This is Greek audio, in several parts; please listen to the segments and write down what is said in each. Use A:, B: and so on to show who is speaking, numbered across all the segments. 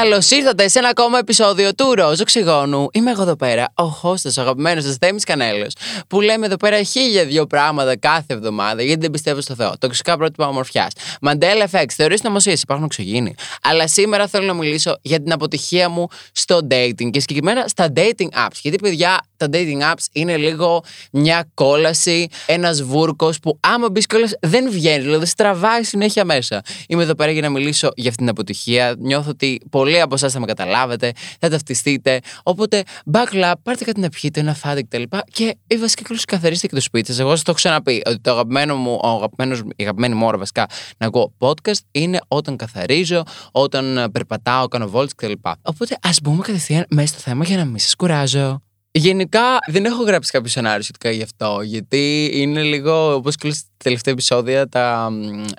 A: Καλώς ήρθατε σε ένα ακόμα επεισόδιο του Ροζ Οξυγόνου. Είμαι εγώ εδώ πέρα, ο χώστο, ο αγαπημένος σας Θέμης Κανέλος, που λέμε εδώ πέρα χίλια δύο πράγματα κάθε εβδομάδα γιατί δεν πιστεύω στο Θεό. Τοξικά πρότυπα ομορφιάς. Μαντέλα FX, θεωρείς νομοσίες, υπάρχουν εξωγήινοι. Αλλά σήμερα θέλω να μιλήσω για την αποτυχία μου στο dating και συγκεκριμένα στα dating apps. Γιατί, παιδιά, τα dating apps είναι λίγο μια κόλαση, ένας βούρκος που άμα μπεις κιόλας δεν βγαίνει, δηλαδή στραβάει συνέχεια μέσα. Είμαι εδώ πέρα για να μιλήσω για αυτή την αποτυχία. Νιώθω ότι πολλοί από εσάς θα με καταλάβετε, θα ταυτιστείτε. Οπότε, backlap, πάρτε κάτι να πιείτε, ένα φάτι κτλ. Και η βασική καθαρίστε και το σπίτι σα. Εγώ σας το έχω ξαναπεί ότι το αγαπημένο μου, ο αγαπημένος, η αγαπημένη μου ώρα βασικά να ακούω podcast είναι όταν καθαρίζω, όταν περπατάω, κάνω βόλτς κτλ. Οπότε, ας μπούμε κατευθείαν μέσα στο θέμα για να μην σας κουράζω. Γενικά δεν έχω γράψει κάποιο σενάριο σχετικά γι' αυτό, γιατί είναι λίγο, όπως και στα τελευταία επεισόδια, τα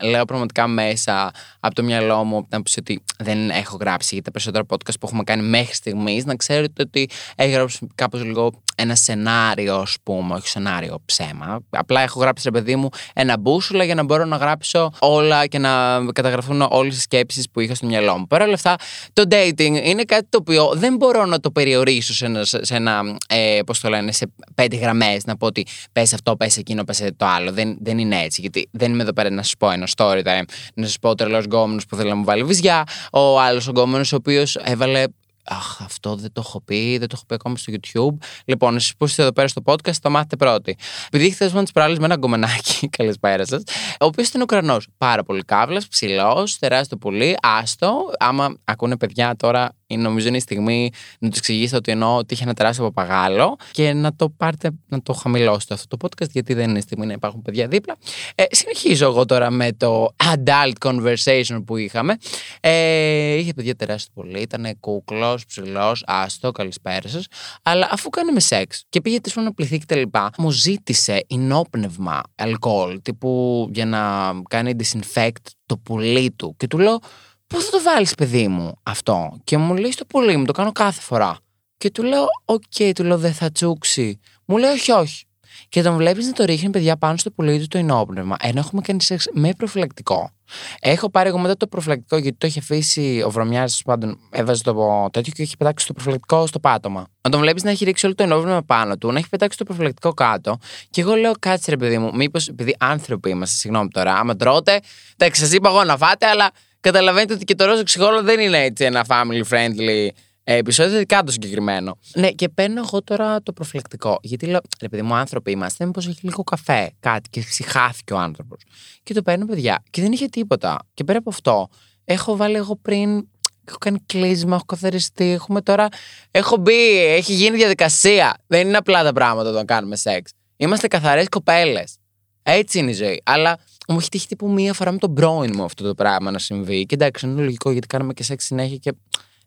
A: λέω πραγματικά μέσα από το μυαλό μου, από την άποψη ότι δεν έχω γράψει για τα περισσότερα podcast που έχουμε κάνει μέχρι στιγμής, να ξέρετε ότι έχει γράψει κάπως λίγο ένα σενάριο, ας πούμε, όχι σενάριο ψέμα. Απλά έχω γράψει, ρε παιδί μου, ένα μπούσουλα για να μπορώ να γράψω όλα και να καταγραφούν όλες τι σκέψεις που είχα στο μυαλό μου. Παρ' όλα αυτά, το dating είναι κάτι το οποίο δεν μπορώ να το περιορίσω σε ένα, σε ένα ε, πώς το λένε, σε πέντε γραμμές να πω ότι πες αυτό, πες εκείνο, πες το άλλο. Δεν, δεν είναι έτσι. Γιατί δεν είμαι εδώ πέρα να σας πω ένα story time, να σας πω ο τρελός γκόμενος που θέλει να μου βάλει βυζιά, ο άλλος ο γκόμενος ο οποίος έβαλε Αχ, αυτό δεν το έχω πει, δεν το έχω πει ακόμα στο YouTube. Λοιπόν, εσεί που είστε εδώ πέρα στο podcast, το μάθετε πρώτοι. Επειδή χθες ήμουν τι προάλλε με ένα γκομενάκι, καλησπέρα σας, ο οποίος ήταν Ουκρανός. Πάρα πολύ κάβλα, ψηλός, τεράστιο πολύ, άστο. Άμα ακούνε παιδιά τώρα είναι, νομίζω είναι η στιγμή να τους εξηγήσετε ότι εννοώ ότι είχε ένα τεράστιο παπαγάλο και να το πάρετε, να το χαμηλώσετε αυτό το podcast, γιατί δεν είναι η στιγμή να υπάρχουν παιδιά δίπλα. Ε, συνεχίζω εγώ τώρα με το adult conversation που είχαμε. Ε, είχε παιδιά τεράστιο πολύ, ήταν κούκλος, ψηλός, άστο, καλησπέρα σας. Αλλά αφού κάνουμε σεξ και πήγε της να πληθεί και τα λοιπά, μου ζήτησε ενόπνευμα αλκοόλ, τύπου για να κάνει disinfect το πουλί του. Και του λέω, Πού θα το βάλεις, παιδί μου, αυτό; Και μου λέει στο πουλί μου, το κάνω κάθε φορά. Και του λέω, Okay, του λέω, δεν θα τσούξει. Μου λέει, Όχι, όχι. Και τον βλέπεις να το ρίχνει, παιδιά, πάνω στο πουλί του το οινόπνευμα. Ενώ έχουμε κάνει σεξ με προφυλακτικό. Έχω πάρει εγώ μετά το προφυλακτικό γιατί το είχε αφήσει ο βρωμιάς, πάντων έβαζε το τέτοιο και έχει πετάξει το προφυλακτικό στο πάτωμα. Να τον βλέπεις να έχει ρίξει όλο το οινόπνευμα πάνω του, να έχει πετάξει το προφυλακτικό κάτω. Και εγώ λέω, κάτσε ρε παιδί μου, μήπως επειδή άνθρωποι είμαστε, συγγνώμη τώρα, άμα τρώτε, εντάξει, σας είπα εγώ να φάτε, αλλά καταλαβαίνετε ότι και το ροζ ξυγόλο δεν είναι έτσι ένα family friendly επεισόδιο, ειδικά το συγκεκριμένο. Ναι, και παίρνω εγώ τώρα το προφυλακτικό. Γιατί λέω, επειδή μου άνθρωποι είμαστε, μήπως έχει λίγο καφέ, κάτι και ψυχάθηκε ο άνθρωπος. Και το παίρνω, παιδιά, και δεν είχε τίποτα. Και πέρα από αυτό, έχω βάλει εγώ πριν. Έχω κάνει κλείσμα, έχω καθαριστεί. Έχουμε τώρα. Έχω μπει, έχει γίνει διαδικασία. Δεν είναι απλά τα πράγματα όταν κάνουμε σεξ. Είμαστε καθαρές κοπέλες. Έτσι είναι η ζωή. Αλλά μου έχει τύχει τύπου μία φορά με τον πρώην μου αυτό το πράγμα να συμβεί. Και εντάξει, είναι λογικό γιατί κάνουμε και σεξ συνέχεια και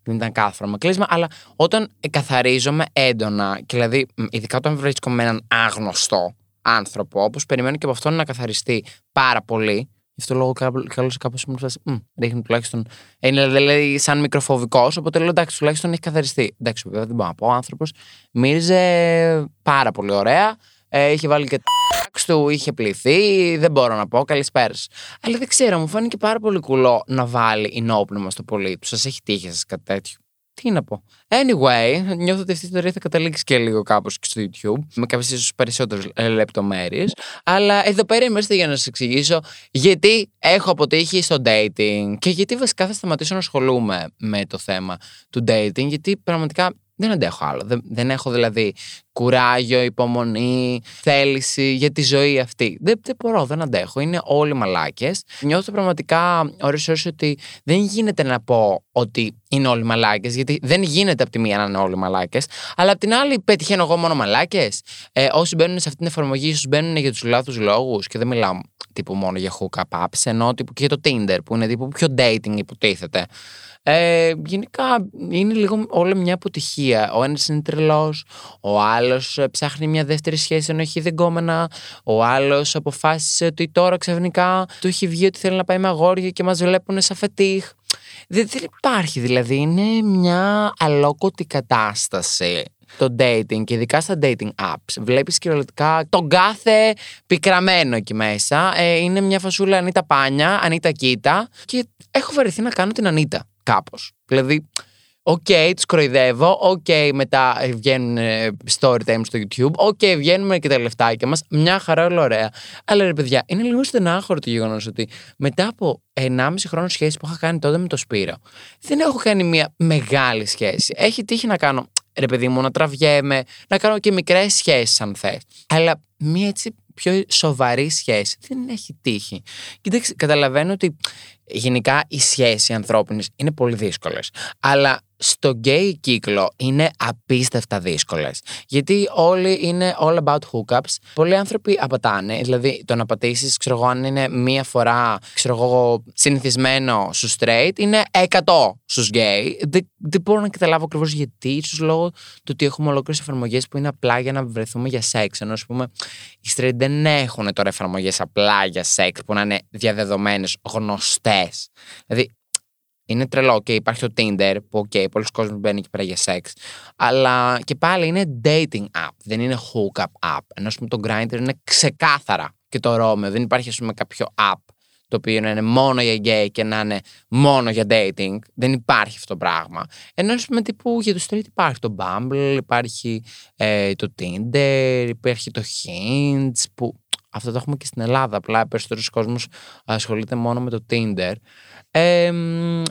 A: δεν ήταν κάθε φορά με κλείσμα. Αλλά όταν καθαρίζομαι έντονα, και δηλαδή ειδικά όταν βρίσκομαι με έναν άγνωστο άνθρωπο, όπως περιμένω και από αυτόν να καθαριστεί πάρα πολύ. Γι' αυτό λόγο καλό κάπω μου φάση. Ρίχνει τουλάχιστον. Είναι δηλαδή σαν μικροφοβικός, οπότε λέω εντάξει, τουλάχιστον έχει καθαριστεί. Εντάξει, βέβαια δεν μπορώ να πω. Ο άνθρωπος μύριζε πάρα πολύ ωραία. Ε, είχε βάλει και του, είχε πληθεί, δεν μπορώ να πω, καλησπέρα. Αλλά δεν ξέρω, μου φάνηκε πάρα πολύ κουλό να βάλει ενόπνευμα στο πολίτη του. Σας έχει τύχει σα κάτι τέτοιο; Τι να πω. Anyway, νιώθω ότι αυτή η ιστορία θα καταλήξει και λίγο κάπως και στο YouTube, με κάποιες ίσως περισσότερες λεπτομέρειες. Αλλά εδώ πέρα είμαστε για να σας εξηγήσω γιατί έχω αποτύχει στο dating και γιατί βασικά θα σταματήσω να ασχολούμαι με το θέμα του dating, γιατί πραγματικά δεν αντέχω άλλο. Δεν, δεν έχω δηλαδή κουράγιο, υπομονή, θέληση για τη ζωή αυτή. Δεν, δεν μπορώ, δεν αντέχω. Είναι όλοι μαλάκες. Νιώθω πραγματικά ώρες ώρες ότι δεν γίνεται να πω ότι είναι όλοι μαλάκες, γιατί δεν γίνεται από τη μία να είναι όλοι μαλάκες, αλλά από την άλλη πετυχαίνω εγώ μόνο μαλάκες. Ε, όσοι μπαίνουν σε αυτή την εφαρμογή, ίσως μπαίνουν για τους λάθους λόγους και δεν μιλάω τύπου μόνο για hookup apps, ενώ τύπου και για το Tinder που είναι τύπου πιο dating υποτίθεται. Ε, γενικά είναι λίγο όλη μια αποτυχία. Ο ένας είναι τρελός, ο άλλος ε, ψάχνει μια δεύτερη σχέση ενώ έχει δεγκόμενα, ο άλλος αποφάσισε ότι τώρα ξαφνικά του έχει βγει ότι θέλει να πάει με αγόρια και μας βλέπουν σαν φετίχ. Δεν, δεν υπάρχει, δηλαδή είναι μια αλόκοτη κατάσταση το dating και ειδικά στα dating apps. Βλέπεις κυριολεκτικά τον κάθε πικραμένο εκεί μέσα. Ε, είναι μια φασούλα Ανίτα Πάνια, Ανίτα Κίτα και έχω βαρεθεί να κάνω την Ανίτα κάπως. Δηλαδή, Okay, τους κοροϊδεύω. Okay, μετά βγαίνουν ε, story time στο YouTube. Okay, βγάζουμε και τα λεφτάκια μας. Μια χαρά, όλα ωραία. Αλλά ρε παιδιά, είναι λίγο στενάχωρο το γεγονός ότι μετά από 1,5 χρόνο σχέση που είχα κάνει τότε με το Σπύρο, δεν έχω κάνει μια μεγάλη σχέση. Έχει τύχει να κάνω ρε παιδί μου, να τραβιέμαι, να κάνω και μικρές σχέσεις, αν θες. Αλλά μία έτσι πιο σοβαρή σχέση δεν έχει τύχει. Κοίταξε, καταλαβαίνω ότι γενικά οι σχέσεις ανθρώπινες είναι πολύ δύσκολες. Αλλά στο γκέι κύκλο είναι απίστευτα δύσκολες. Γιατί όλοι είναι all about hookups. Πολλοί άνθρωποι απατάνε. Δηλαδή, το να απατήσεις, ξέρω εγώ, αν είναι μία φορά, ξέρω εγώ, συνηθισμένο στους straight, είναι 100 στους γκέι. Δεν, δεν μπορώ να καταλάβω ακριβώς γιατί. ίσως λόγω του ότι έχουμε ολόκληρες εφαρμογές που είναι απλά για να βρεθούμε για σεξ. Ενώ, ας πούμε, οι straight δεν έχουν τώρα εφαρμογές απλά για σεξ που να είναι διαδεδομένες, γνωστές. Δηλαδή, είναι τρελό και υπάρχει το Tinder που, okay, πολλοί κόσμοι μπαίνουν εκεί πέρα για σεξ. Αλλά και πάλι είναι dating app, δεν είναι hookup app. Ενώ πούμε το Grindr είναι ξεκάθαρα και το Romeo. Δεν υπάρχει, ας πούμε, κάποιο app το οποίο να είναι μόνο για gay και να είναι μόνο για dating. Δεν υπάρχει αυτό το πράγμα. Ενώ, ας πούμε, τύπου για το straight υπάρχει το Bumble, υπάρχει ε, το Tinder, υπάρχει το Hinge, που αυτό το έχουμε και στην Ελλάδα. Απλά περισσότερος κόσμος ασχολείται μόνο με το Tinder. Ε,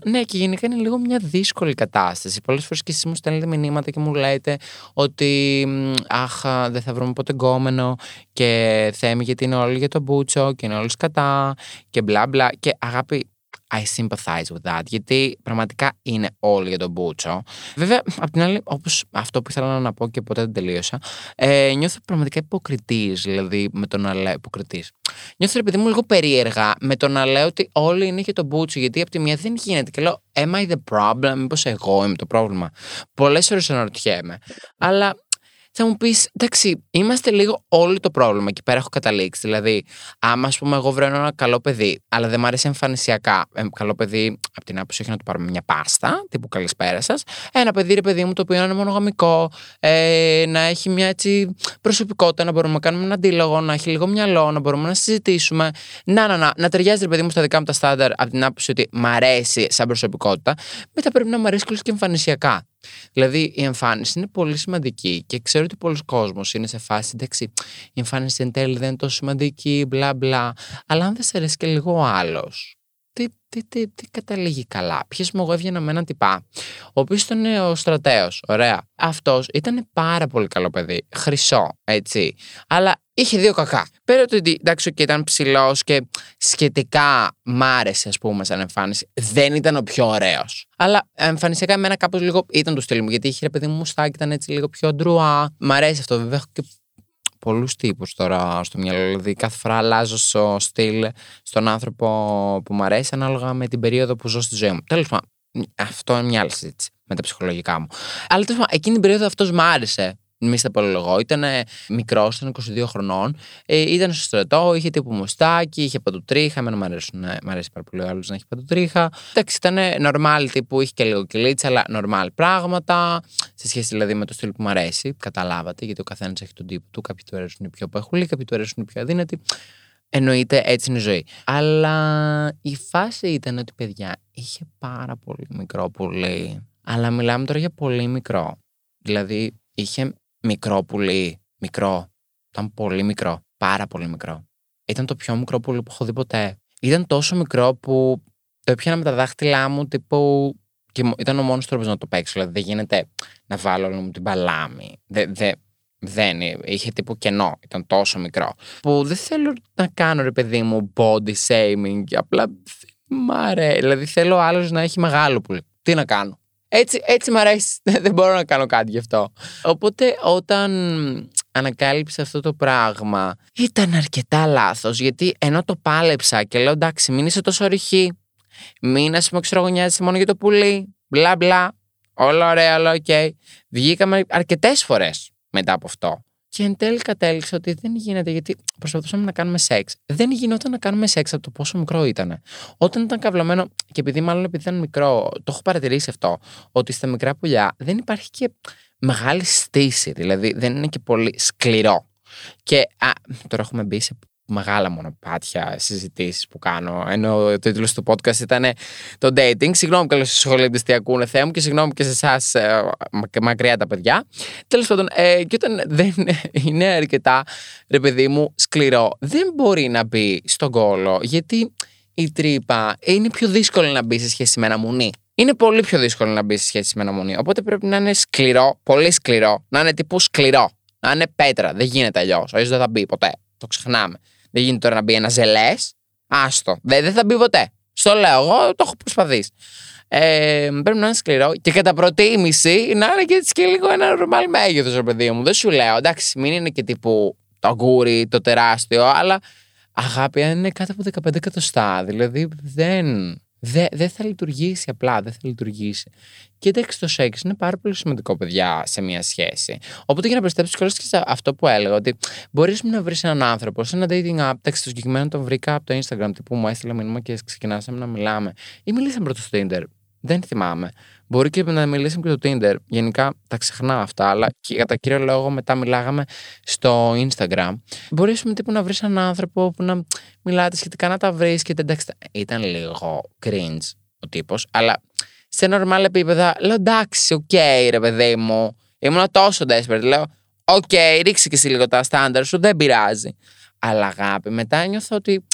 A: ναι, και γενικά είναι λίγο μια δύσκολη κατάσταση. Πολλές φορές και εσείς μου στέλνετε μηνύματα και μου λέτε ότι Αχ, δεν θα βρούμε ποτέ γκόμενο και θέμη γιατί είναι όλοι για το μπούτσο και είναι όλοι κατά και μπλα μπλα. Και αγάπη, I sympathize with that, γιατί πραγματικά είναι όλοι για τον Μπούτσο. Βέβαια, απ' την άλλη, όπως αυτό που ήθελα να πω και ποτέ δεν τελείωσα, ε, νιώθω πραγματικά υποκριτής, δηλαδή με το να λέω υποκριτής. Νιώθω επειδή μου λίγο περίεργα με το να λέω ότι όλοι είναι για τον Μπούτσο, γιατί από τη μία δεν γίνεται. Και λέω, Am I the problem? Μήπως εγώ είμαι το πρόβλημα. Πολλές ώρες αναρωτιέμαι. Αλλά θα μου πεις, εντάξει, είμαστε λίγο όλοι το πρόβλημα. Εκεί πέρα έχω καταλήξει. Δηλαδή, άμα ας πούμε, εγώ βρω ένα καλό παιδί, αλλά δεν μου αρέσει εμφανισιακά. Ε, καλό παιδί, από την άποψη, όχι να του πάρουμε μια πάστα, τύπου καλησπέρα σας. Ένα παιδί, ρε παιδί μου, το οποίο είναι μονογαμικό, ε, να έχει μια έτσι προσωπικότητα, να μπορούμε να κάνουμε ένα αντίλογο, να έχει λίγο μυαλό, να μπορούμε να συζητήσουμε. Να, να, να, να ταιριάζει, ρε παιδί μου, στα δικά μου τα στάνταρ, από την άποψη ότι μ' αρέσει σαν προσωπικότητα. Μετά πρέπει να μου αρέσει και εμφανισιακά. Δηλαδή η εμφάνιση είναι πολύ σημαντική και ξέρω ότι πολλοί κόσμος είναι σε φάση εντάξει, η εμφάνιση εν τέλει δεν είναι τόσο σημαντική, μπλα μπλα. Αλλά αν δεν σε αρέσει και λίγο ο άλλος, τι, τι, τι, τι καταλήγει καλά. Ποιο μου εγώ έβγαινα με έναν τυπά, ο οποίος ήταν ο στρατέο. Ωραία. Αυτός ήταν πάρα πολύ καλό παιδί. Χρυσό, έτσι. Αλλά είχε δύο κακά. Πέρα το ότι εντάξει, και ήταν ψηλός και σχετικά μ' άρεσε, ας πούμε, σαν εμφάνιση, δεν ήταν ο πιο ωραίος. Αλλά εμφανισιακά εμένα κάπως λίγο ήταν το στυλ μου, γιατί είχε ρε παιδί μου μουστάκι, ήταν έτσι λίγο πιο ντρουά. Μ' αρέσει αυτό, βέβαια. Έχω και πολλούς τύπους τώρα στο μυαλό. Δηλαδή, κάθε φορά αλλάζω στο στυλ στον άνθρωπο που μου αρέσει, ανάλογα με την περίοδο που ζω στη ζωή μου. Τέλος πάντων, αυτό είναι μια άλλη συζήτηση με τα ψυχολογικά μου. Αλλά τέλος πάντων, εκείνη την περίοδο αυτός μ' άρεσε. Μη στα απολογώ. Ήταν μικρός, ήταν 22 χρονών. Ε, ήταν στο στρατό, είχε τύπου μουστάκι, είχε παντοτρίχα. Εμένα μου, αρέσουν, μου αρέσει πάρα πολύ ο άλλος να έχει παντοτρίχα. Εντάξει, ήταν normal τύπου, είχε και λίγο κυλίτσα, αλλά normal πράγματα. Σε σχέση δηλαδή με το στυλ που μου αρέσει. Καταλάβατε, γιατί ο καθένας έχει τον τύπο του. Κάποιοι του αρέσουν πιο παχουλοί, κάποιοι του αρέσουν πιο αδύνατοι. Εννοείται έτσι είναι η ζωή. Αλλά η φάση ήταν ότι παιδιά είχε πάρα πολύ μικρό πολύ. Αλλά μιλάμε τώρα για πολύ μικρό. Δηλαδή είχε μικρό πουλί. Μικρό. Ήταν πολύ μικρό. Πάρα πολύ μικρό. Ήταν το πιο μικρό πουλί που έχω δει ποτέ. Ήταν τόσο μικρό που το έπιανα με τα δάχτυλά μου τύπου. Και ήταν ο μόνος τρόπος να το παίξω. Δηλαδή δεν γίνεται να βάλω όλη μου την παλάμη. Δεν, δε, δεν είχε τύπου κενό. Ήταν τόσο μικρό. Που δεν θέλω να κάνω ρε παιδί μου body shaming. Απλά μ' αρέσει. Δηλαδή θέλω άλλος να έχει μεγάλο πουλί. Τι να κάνω; Έτσι, έτσι μ' αρέσει. Δεν μπορώ να κάνω κάτι γι' αυτό. Οπότε όταν ανακάλυψα αυτό το πράγμα ήταν αρκετά λάθος γιατί ενώ το πάλεψα και λέω εντάξει μην είσαι τόσο ρηχή μην ας πούμε ξερογωνιάζεσαι μόνο για το πουλί μπλα μπλα όλα ωραία όλα okay. βγήκαμε αρκετές φορές μετά από αυτό Και εν τέλει κατέληξα ότι δεν γίνεται γιατί προσπαθούσαμε να κάνουμε σεξ. Δεν γινόταν να κάνουμε σεξ από το πόσο μικρό ήταν. Όταν ήταν καυλωμένο, και επειδή μάλλον επειδή ήταν μικρό, το έχω παρατηρήσει αυτό, ότι στα μικρά πουλιά δεν υπάρχει και μεγάλη στύση. Δηλαδή δεν είναι και πολύ σκληρό. Και α, τώρα έχουμε μπει σε μεγάλα μονοπάτια συζητήσεις που κάνω. Ενώ ο τίτλος του podcast ήταν το dating. Συγγνώμη καλώς στου σχολείτε τι ακούνε Θεέ μου και συγγνώμη και σε εσάς ε, μακριά τα παιδιά. Τέλος πάντων, ε, και όταν δεν είναι αρκετά, ρε παιδί μου, σκληρό, δεν μπορεί να μπει στον κόλο γιατί η τρύπα είναι πιο δύσκολη να μπει σε σχέση με ένα μουνί. Είναι πολύ πιο δύσκολο να μπει σε σχέση με ένα μουνί. Οπότε πρέπει να είναι σκληρό, πολύ σκληρό, να είναι τύπου σκληρό. Να είναι πέτρα. Δεν γίνεται αλλιώς. Αλλιώ δεν θα μπει ποτέ. Το ξεχνάμε. Δεν γίνεται τώρα να μπει ένας ζελές. Άστο. Δεν, δεν θα μπει ποτέ. Στο λέω εγώ, το έχω προσπαθήσει. Ε, πρέπει να είναι σκληρό και κατά προτίμηση να είναι και, έτσι και λίγο ένα νορμάλ μέγεθος, ρε παιδί μου. Δεν σου λέω, εντάξει, μην είναι και τύπου το αγκούρι, το τεράστιο, αλλά αγάπη αν είναι κάτω από 15 εκατοστά. Δηλαδή δεν. Δεν δε θα λειτουργήσει απλά, δεν θα λειτουργήσει. Και εντάξει, το σεξ είναι πάρα πολύ σημαντικό, παιδιά, σε μια σχέση. Οπότε για να πιστέψεις κιόλας και σε αυτό που έλεγα, ότι μπορείς να βρεις έναν άνθρωπο σε ένα dating app. Εντάξει, το συγκεκριμένο τον βρήκα από το Instagram, τύπου μου έστειλε μήνυμα και ξεκινάσαμε να μιλάμε. Ή μιλήσαμε πρώτο στο Tinder. Δεν θυμάμαι. Μπορεί και να μιλήσαμε και στο Tinder. Γενικά τα ξεχνάω αυτά, αλλά και κατά κύριο λόγο μετά μιλάγαμε στο Instagram. Μπορεί τύπου να βρεις έναν άνθρωπο που να μιλάτε σχετικά να τα βρίσκετε. Εντάξει, ήταν λίγο cringe ο τύπος, αλλά σε normal επίπεδα λέω εντάξει, okay, ρε παιδί μου. Ήμουν τόσο desperate. Λέω, okay, ρίξε και εσύ λίγο τα στάνταρ σου, δεν πειράζει. Αλλά αγάπη, μετά νιώθω ότι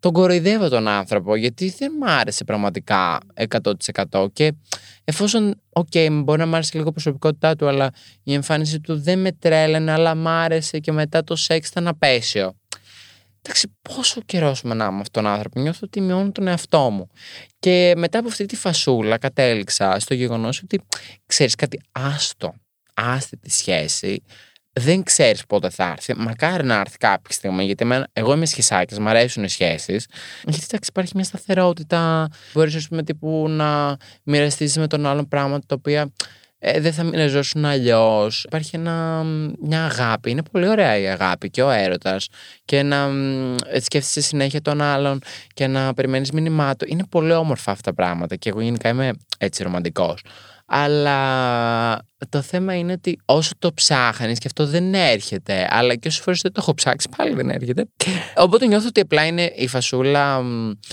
A: τον κοροϊδεύω τον άνθρωπο γιατί δεν μ' άρεσε πραγματικά 100% και εφόσον, okay, μπορεί να μ' άρεσε λίγο η προσωπικότητά του αλλά η εμφάνιση του δεν με τρέλαινε αλλά μ' άρεσε και μετά το σεξ ήταν απαίσιο. Εντάξει, πόσο καιρός με να είμαι αυτόν τον άνθρωπο. Νιώθω ότι μειώνω τον εαυτό μου. Και μετά από αυτή τη φασούλα κατέληξα στο γεγονός ότι ξέρεις κάτι, άστο, άστε τη σχέση δεν ξέρεις πότε θα έρθει. Μακάρι να έρθει κάποια στιγμή, γιατί εμένα, εγώ είμαι σχεσάκι, μου αρέσουν οι σχέσεις. Γιατί εντάξει, υπάρχει μια σταθερότητα. Μπορείς, ας πούμε, τύπου, να μοιραστείς με τον άλλον πράγματα τα οποία ε, δεν θα μοιραζόσουν αλλιώς. Υπάρχει ένα, μια αγάπη. Είναι πολύ ωραία η αγάπη και ο έρωτας. Και να ε, σκέφτεσαι συνέχεια τον άλλον και να περιμένεις μήνυμά του. Είναι πολύ όμορφα αυτά τα πράγματα. Και εγώ γενικά είμαι έτσι ρομαντικός. Αλλά το θέμα είναι ότι όσο το ψάχνεις και αυτό δεν έρχεται, αλλά και όσες φορές δεν το έχω ψάξει, πάλι δεν έρχεται. Οπότε νιώθω ότι απλά είναι η φασούλα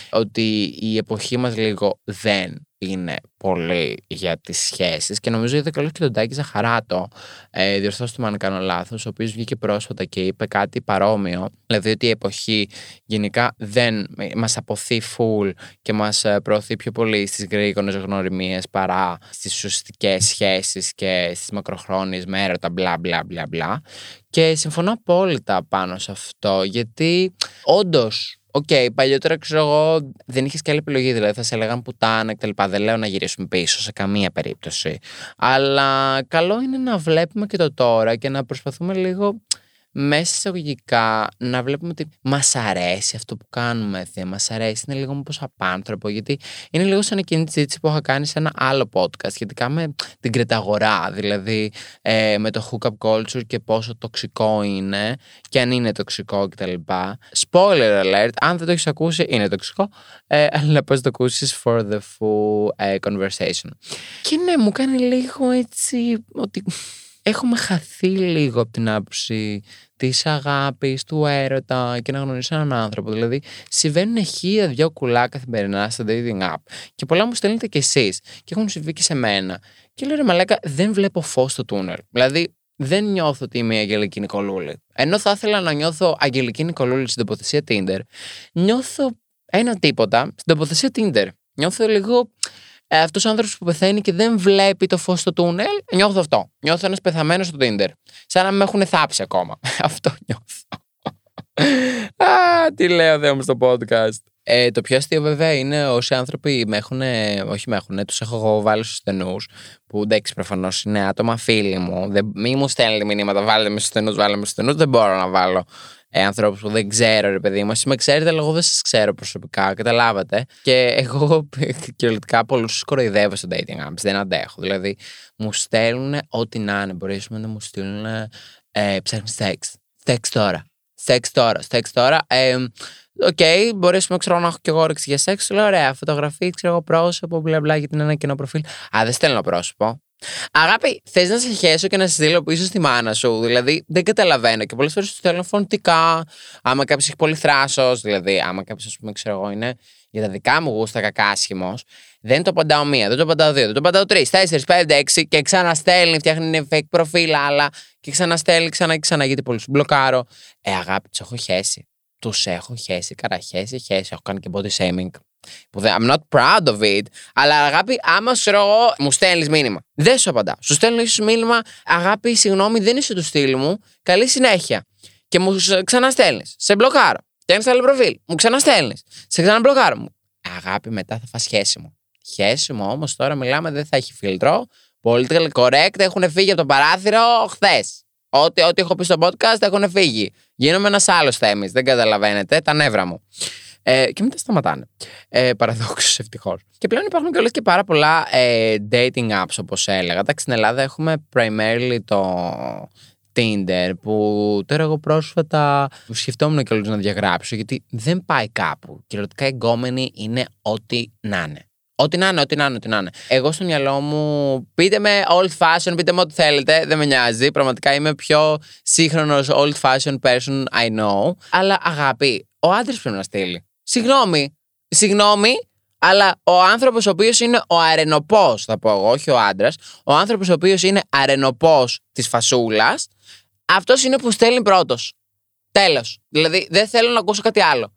A: ότι η εποχή μας λίγο δεν είναι πολύ για τις σχέσεις. Και νομίζω είδε καλώς και τον Τάκη Ζαχαράτο, ε, διορθώστε με αν κάνω λάθος, ο οποίος βγήκε πρόσφατα και είπε κάτι παρόμοιο. Δηλαδή ότι η εποχή γενικά δεν μας απωθεί full και μας ε, προωθεί πιο πολύ στις γρήγορες γνωριμίες παρά στις ουσιαστικές σχέσεις και στις μακροχρόνιες με έρωτα, μπλα μπλα μπλα μπλα. Και συμφωνώ απόλυτα πάνω σε αυτό, γιατί όντως okay, παλιότερα ξέρω εγώ δεν είχες και άλλη επιλογή. Δηλαδή θα σε έλεγαν πουτάνα κτλ. Δεν λέω να γυρίσουμε πίσω σε καμία περίπτωση. Αλλά καλό είναι να βλέπουμε και το τώρα και να προσπαθούμε λίγο μέσα εισαγωγικά να βλέπουμε ότι μας αρέσει αυτό που κάνουμε. Θε, μας αρέσει, είναι λίγο όπω απάνθρωπο. Γιατί είναι λίγο σαν εκείνη τη συζήτηση που είχα κάνει σε ένα άλλο podcast σχετικά με την κρεταγορά. Δηλαδή ε, με το hookup culture και πόσο τοξικό είναι και αν είναι τοξικό κτλ. Spoiler alert, αν δεν το έχεις ακούσει, είναι τοξικό. Ε, αλλά πώ το ακούσεις for the full ε, conversation. Και ναι, μου κάνει λίγο έτσι ότι έχουμε χαθεί λίγο από την άποψη της αγάπης, του έρωτα και να γνωρίσει έναν άνθρωπο. Δηλαδή, συμβαίνουν χίλια δυο κουλά καθημερινά στα dating app. Και πολλά μου στέλνετε κι εσείς. Και έχουν συμβεί και σε μένα. Και λέω ρε Μαλάκα, δεν βλέπω φως στο τούνελ. Δηλαδή, δεν νιώθω ότι είμαι η Αγγελική Νικολούλη. Ενώ θα ήθελα να νιώθω Αγγελική Νικολούλη στην τοποθεσία Tinder, νιώθω ένα τίποτα στην τοποθεσία Tinder. Νιώθω λίγο ε, αυτός ο άνθρωπος που πεθαίνει και δεν βλέπει το φως στο τούνελ, νιώθω αυτό. Νιώθω ένας πεθαμένος στο Tinder. Σαν να με έχουν θάψει ακόμα. αυτό νιώθω. Α, τι λέω δε στο podcast. Ε, το πιο αστείο βέβαια είναι όσοι άνθρωποι με έχουν, όχι με έχουν, τους έχω εγώ βάλει στους στενούς, που εντάξει προφανώς είναι άτομα φίλοι μου. Δεν, μη μου στέλνετε μηνύματα, βάλτε με στους στενούς, βάλτε με στους στενούς. Δεν μπορώ να βάλω ε, ανθρώπους που δεν ξέρω, ρε παιδί μου. Εσείς με ξέρετε, αλλά εγώ δεν σας ξέρω προσωπικά. Καταλάβατε. Και εγώ κυριολεκτικά πολλούς κοροϊδεύω στα dating apps. Δεν αντέχω. Δηλαδή, μου στέλνουν ό,τι να είναι. Μπορεί να μου στείλουν Ε, Ψάχνεις σεξ. Σεξ τώρα. Σεξ τώρα. Σεξ τώρα. Ε, Okay, μπορεί ξέρω, να έχω και εγώ όρεξη για σεξ. Λέω ωραία, φωτογραφία, ξέρω εγώ πρόσωπο, μπλα μπλα, γιατί είναι ένα κοινό προφίλ. Α, δεν στέλνω πρόσωπο. Αγάπη, θες να σε χέσω και να σε στείλω πίσω στη μάνα σου; Δηλαδή, δεν καταλαβαίνω. Και πολλές φορές του στέλνω φωνητικά. Άμα κάποιος έχει πολύ θράσος, δηλαδή, άμα κάποιος, ας πούμε, ξέρω εγώ, είναι για τα δικά μου γούστα κακάσχημος, δεν το απαντάω μία, δεν το απαντάω δύο, δεν το απαντάω τρεις, τέσσερις, πέντε, έξι και ξαναστέλνει, φτιάχνει fake προφίλ, άλλα και ξαναστέλνει ξανά και ξανά γιατί πολύ σου μπλοκάρω. Ε, αγάπη, του έχω χέσει. Του έχω χέσει, καραχέσει, χέσει. Έχω κάνει και body shaming. Που δεν, I'm not proud of it. Αλλά αγάπη, άμα σου εγώ, μου στέλνεις μήνυμα. Δεν σου απαντάω. Σου στέλνω ίσως μήνυμα, αγάπη, συγγνώμη, δεν είσαι του στυλ μου. Καλή συνέχεια. Και μου ξαναστέλνεις. Σε μπλοκάρω. Φτιάχνει άλλο προφίλ. Μου ξαναστέλνεις. Σε ξαναμπλοκάρω μου. Αγάπη, μετά θα φας χέση μου. Χέση μου όμως τώρα μιλάμε δεν θα έχει φίλτρο. Political correct έχουν φύγει από το παράθυρο χθες. Ό,τι, ό,τι έχω πει στο podcast έχουν φύγει. Γίνομαι ένας άλλος θέμη. Δεν καταλαβαίνετε. Τα νεύρα μου. Ε, και μετά σταματάνε. Ε, Παραδόξως ευτυχώς. Και πλέον υπάρχουν και όλε και πάρα πολλά ε, dating apps, όπως έλεγα. Εντάξει, στην Ελλάδα έχουμε primarily το Tinder που τώρα εγώ πρόσφατα σκεφτόμουν και όλους να διαγράψω γιατί δεν πάει κάπου. Κυριολεκτικά εγκόμενοι είναι ό,τι να είναι. Ό,τι να είναι, ό,τι να είναι, ό,τι να είναι. Εγώ στο μυαλό μου, πείτε με old fashion, πείτε με ό,τι θέλετε, δεν με νοιάζει. Πραγματικά είμαι πιο σύγχρονος old fashion person I know. Αλλά αγάπη, ο άντρας πρέπει να στείλει. Συγγνώμη, συγγνώμη, αλλά ο άνθρωπος ο οποίος είναι ο αρενοπός, θα πω εγώ, όχι ο άντρας, ο άνθρωπος ο οποίος είναι αρενοπός της φασούλας, αυτός είναι που στέλνει πρώτος. Τέλος. Δηλαδή δεν θέλω να ακούσω κάτι άλλο.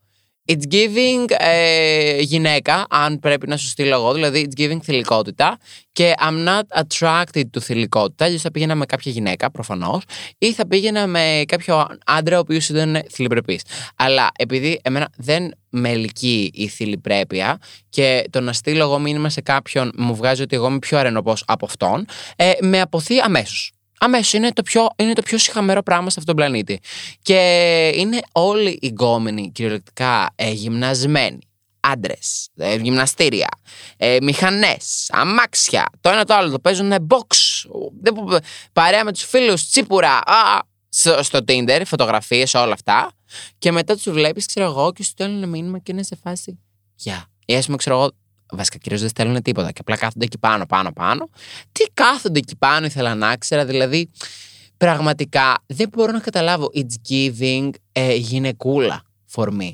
A: It's giving ε, γυναίκα, αν πρέπει να σου στείλω εγώ, δηλαδή it's giving θηλυκότητα και I'm not attracted to θηλυκότητα, δηλαδή θα πήγαινα με κάποια γυναίκα προφανώς ή θα πήγαινα με κάποιο άντρα ο οποίος δεν είναι θηλυπρεπής. Αλλά επειδή εμένα δεν με ελκύει η θηλυπρέπεια και το να στείλω εγώ μήνυμα σε κάποιον μου βγάζει ότι εγώ είμαι πιο αρενοπός από αυτόν, ε, με αποθεί αμέσως. Αμέσως είναι το πιο, είναι το πιο συχαμένο πράγμα σε αυτόν τον πλανήτη. Και είναι όλοι οι γκόμενοι κυριολεκτικά ε, γυμνασμένοι. Άντρες, ε, γυμναστήρια, ε, μηχανές, αμάξια. Το ένα το άλλο το παίζουν box. Παρέα με τους φίλους, τσίπουρα. Α, στο, στο Tinder, φωτογραφίες, όλα αυτά. Και μετά τους βλέπεις, ξέρω εγώ, και σου στέλνουν μήνυμα και είναι σε φάση. Γεια. Yeah. Ή ας πούμε, ξέρω εγώ, Βασικά κυρίως δεν στέλνουν τίποτα και απλά κάθονται εκεί πάνω, πάνω, πάνω. Τι κάθονται εκεί πάνω, ήθελα να ξέρω. Δηλαδή, πραγματικά δεν μπορώ να καταλάβω. It's giving ε, γυναικούλα for me.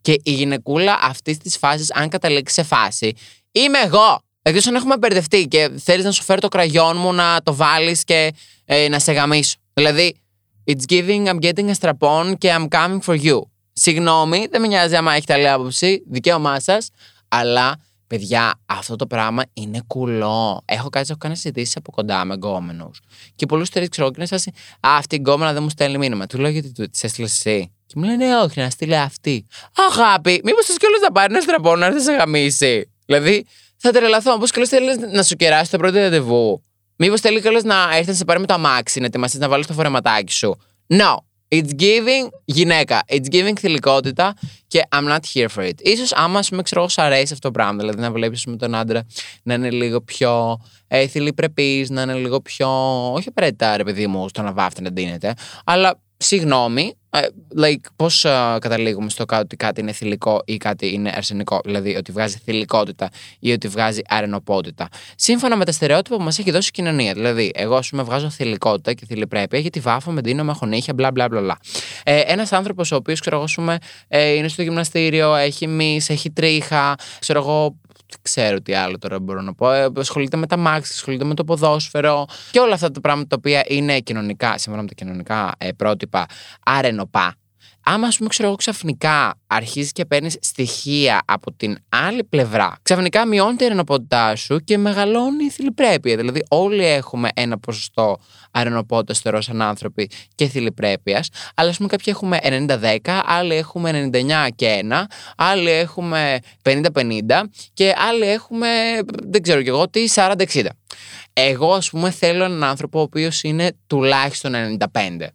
A: Και η γυναικούλα αυτής της φάσης, αν καταλήξει σε φάση, είμαι εγώ. Εκτός αν έχουμε μπερδευτεί και θέλεις να σου φέρω το κραγιόν μου να το βάλεις και ε, να σε γαμίσω. Δηλαδή, it's giving, I'm getting a strap on και I'm coming for you. Συγγνώμη, δεν με νοιάζει άμα έχετε άλλη άποψη, δικαίωμά σας, αλλά Παιδιά, αυτό το πράγμα είναι κουλό. Έχω κάτι, έχω κάνει συζητήσεις από κοντά με γκόμενους. Και πολλούς τελεί ξέρω και είναι Α, αυτή η γκόμενα δεν μου στέλνει μήνυμα. Του λέω γιατί του της έστειλες εσύ; Και μου λένε Όχι, να στείλει αυτή. Αγάπη, μήπως θες κιόλα να πάρει ένα στραπό να έρθει σε γαμίσει. Δηλαδή, θα τρελαθώ. Πώ κιόλα θέλεις να σου κεράσει το πρώτο ραντεβού. Μήπως θέλει κιόλα να έρθει να σε πάρει με το αμάξι, να ετοιμαστείς να βάλεις το φορεματάκι σου. No. It's giving γυναίκα. It's giving θηλυκότητα και I'm not here for it. Ίσως άμα σου ξέρω σου αρέσει αυτό το πράγμα, δηλαδή να βλέπεις με τον άντρα να είναι λίγο πιο ε, θηλυπρεπής, να είναι λίγο πιο, όχι απαραίτητα ρε παιδί μου, στο να βάφτει να ντύνεται, αλλά συγγνώμη, ε, like, πώς uh, καταλήγουμε στο ότι κάτι είναι θηλυκό ή κάτι είναι αρσενικό, δηλαδή ότι βγάζει θηλυκότητα ή ότι βγάζει αρενοπότητα. Σύμφωνα με τα στερεότυπα που μας έχει δώσει η κοινωνία. Δηλαδή, εγώ, ας πούμε, βγάζω θηλυκότητα και θηλυπρέπεια γιατί βάφω με δίνω με χωνίχια, μπλα μπλα μπλα. Ε, Ένας άνθρωπος ο οποίος, ξέρω εγώ, ε, είναι στο γυμναστήριο, έχει μη, έχει τρίχα, ξέρω εγώ, ξέρω τι άλλο τώρα μπορώ να πω. Ε, ασχολείται με τα μάξι, ασχολείται με το ποδόσφαιρο και όλα αυτά τα πράγματα τα οποία είναι κοινωνικά, σύμφωνα με τα κοινωνικά ε, πρότυπα, άρενοπά. Άμα, ας πούμε, ξέρω εγώ, ξαφνικά αρχίζεις και παίρνεις στοιχεία από την άλλη πλευρά, ξαφνικά μειώνει την αρενοπότητά σου και μεγαλώνει η θηλυπρέπεια. Δηλαδή, όλοι έχουμε ένα ποσοστό αρενοπότητας στερό σαν άνθρωποι και θηλυπρέπειας, αλλά ας πούμε, κάποιοι έχουμε 90-10, άλλοι έχουμε 99 και 1, άλλοι έχουμε 50-50 και άλλοι έχουμε, δεν ξέρω κι εγώ τι, 40-60. Εγώ, ας πούμε, θέλω έναν άνθρωπο ο οποίος είναι τουλάχιστον 95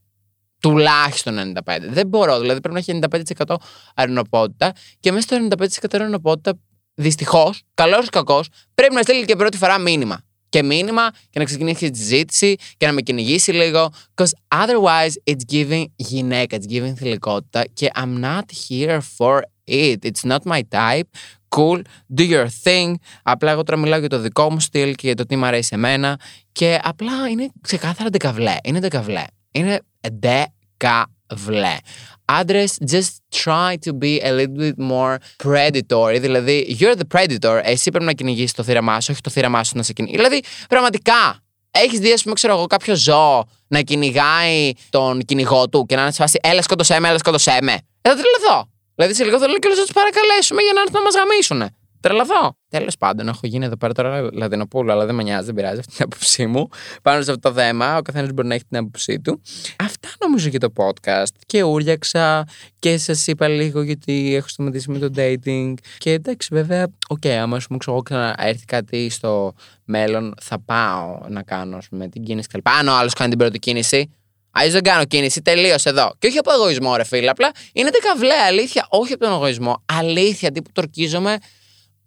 A: τουλάχιστον 95. Δεν μπορώ, δηλαδή πρέπει να έχει 95% αρενοπότητα και μέσα στο 95% αρενοπότητα, δυστυχώς, καλός ή κακός, πρέπει να στείλει και πρώτη φορά μήνυμα. και μήνυμα και να ξεκινήσει τη συζήτηση και να με κυνηγήσει λίγο. Because otherwise it's giving γυναίκα, it's giving θηλυκότητα και I'm not here for it. It's not my type. Cool, do your thing. Απλά εγώ τώρα μιλάω για το δικό μου στυλ και για το τι μου αρέσει εμένα. Και απλά είναι ξεκάθαρα ντεκαβλέ. Είναι ντεκαβλέ. Είναι ντεκαβλέ. Άντρες, just try to be a little bit more predatory. Δηλαδή, you're the predator. Εσύ πρέπει να κυνηγήσεις το θύραμά σου, όχι το θύραμά σου να σε κυνηγήσει. Δηλαδή, πραγματικά, έχεις δει, ας πούμε, ξέρω εγώ, κάποιο ζώο να κυνηγάει τον κυνηγό του και να είναι σε φάση Έλα, σκότωσέ με, έλα, σκότωσέ με. Ε, θα τρελαθώ. Δηλαδή, σε λίγο θέλω και να τους παρακαλέσουμε για να έρθουν να μας γαμίσουν. Τρελαθώ. Τέλος πάντων, έχω γίνει εδώ πέρα τώρα Λατινοπούλο, αλλά δεν με νοιάζει, δεν πειράζει αυτή την άποψή μου. Πάνω σε αυτό το θέμα, ο καθένας μπορεί να έχει την άποψή του. Αυτά νομίζω για το podcast. Και ούριαξα και σας είπα λίγο γιατί έχω σταματήσει με το dating. Και εντάξει, βέβαια, ok, okay, άμα σου ξέρω ξαναέρθει κάτι στο μέλλον, θα πάω να κάνω με την κίνηση κλπ. Αν ο άλλος κάνει την πρώτη κίνηση, Αλλιώς δεν κάνω κίνηση, τελείως εδώ. Και όχι από εγωισμό, ρε φίλε. Απλά είναι ντεκαβλέ, αλήθεια. Όχι από τον εγωισμό. Αλήθεια, τύπου το ορκίζομαι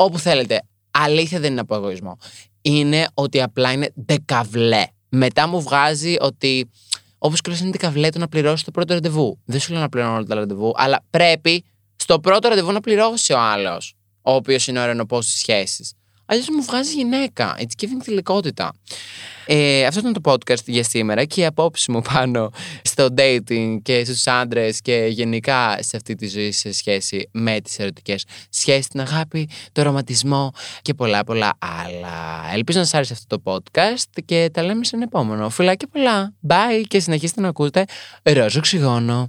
A: όπου θέλετε. Αλήθεια δεν είναι από εγωισμό. Είναι ότι απλά είναι ντεκαβλέ. Μετά μου βγάζει ότι όπως και είναι δεκαβλέ το να πληρώσει το πρώτο ραντεβού. Δεν σου λέω να πληρώνω όλα τα ραντεβού, αλλά πρέπει στο πρώτο ραντεβού να πληρώσει ο άλλος, ο οποίος είναι ο ρενοπό της σχέσης. Αλλιώς μου βγάζει γυναίκα. It's giving θηλυκότητα. Ε, αυτό ήταν το podcast για σήμερα και η απόψη μου πάνω στο dating και στους άντρες και γενικά σε αυτή τη ζωή σε σχέση με τις ερωτικές σχέσεις, την αγάπη, το ρομαντισμό και πολλά πολλά άλλα. Ελπίζω να σας άρεσε αυτό το podcast και τα λέμε σε ένα επόμενο. Φιλάκια πολλά. Bye και συνεχίστε να ακούτε Ρόζο Ξυγόνο.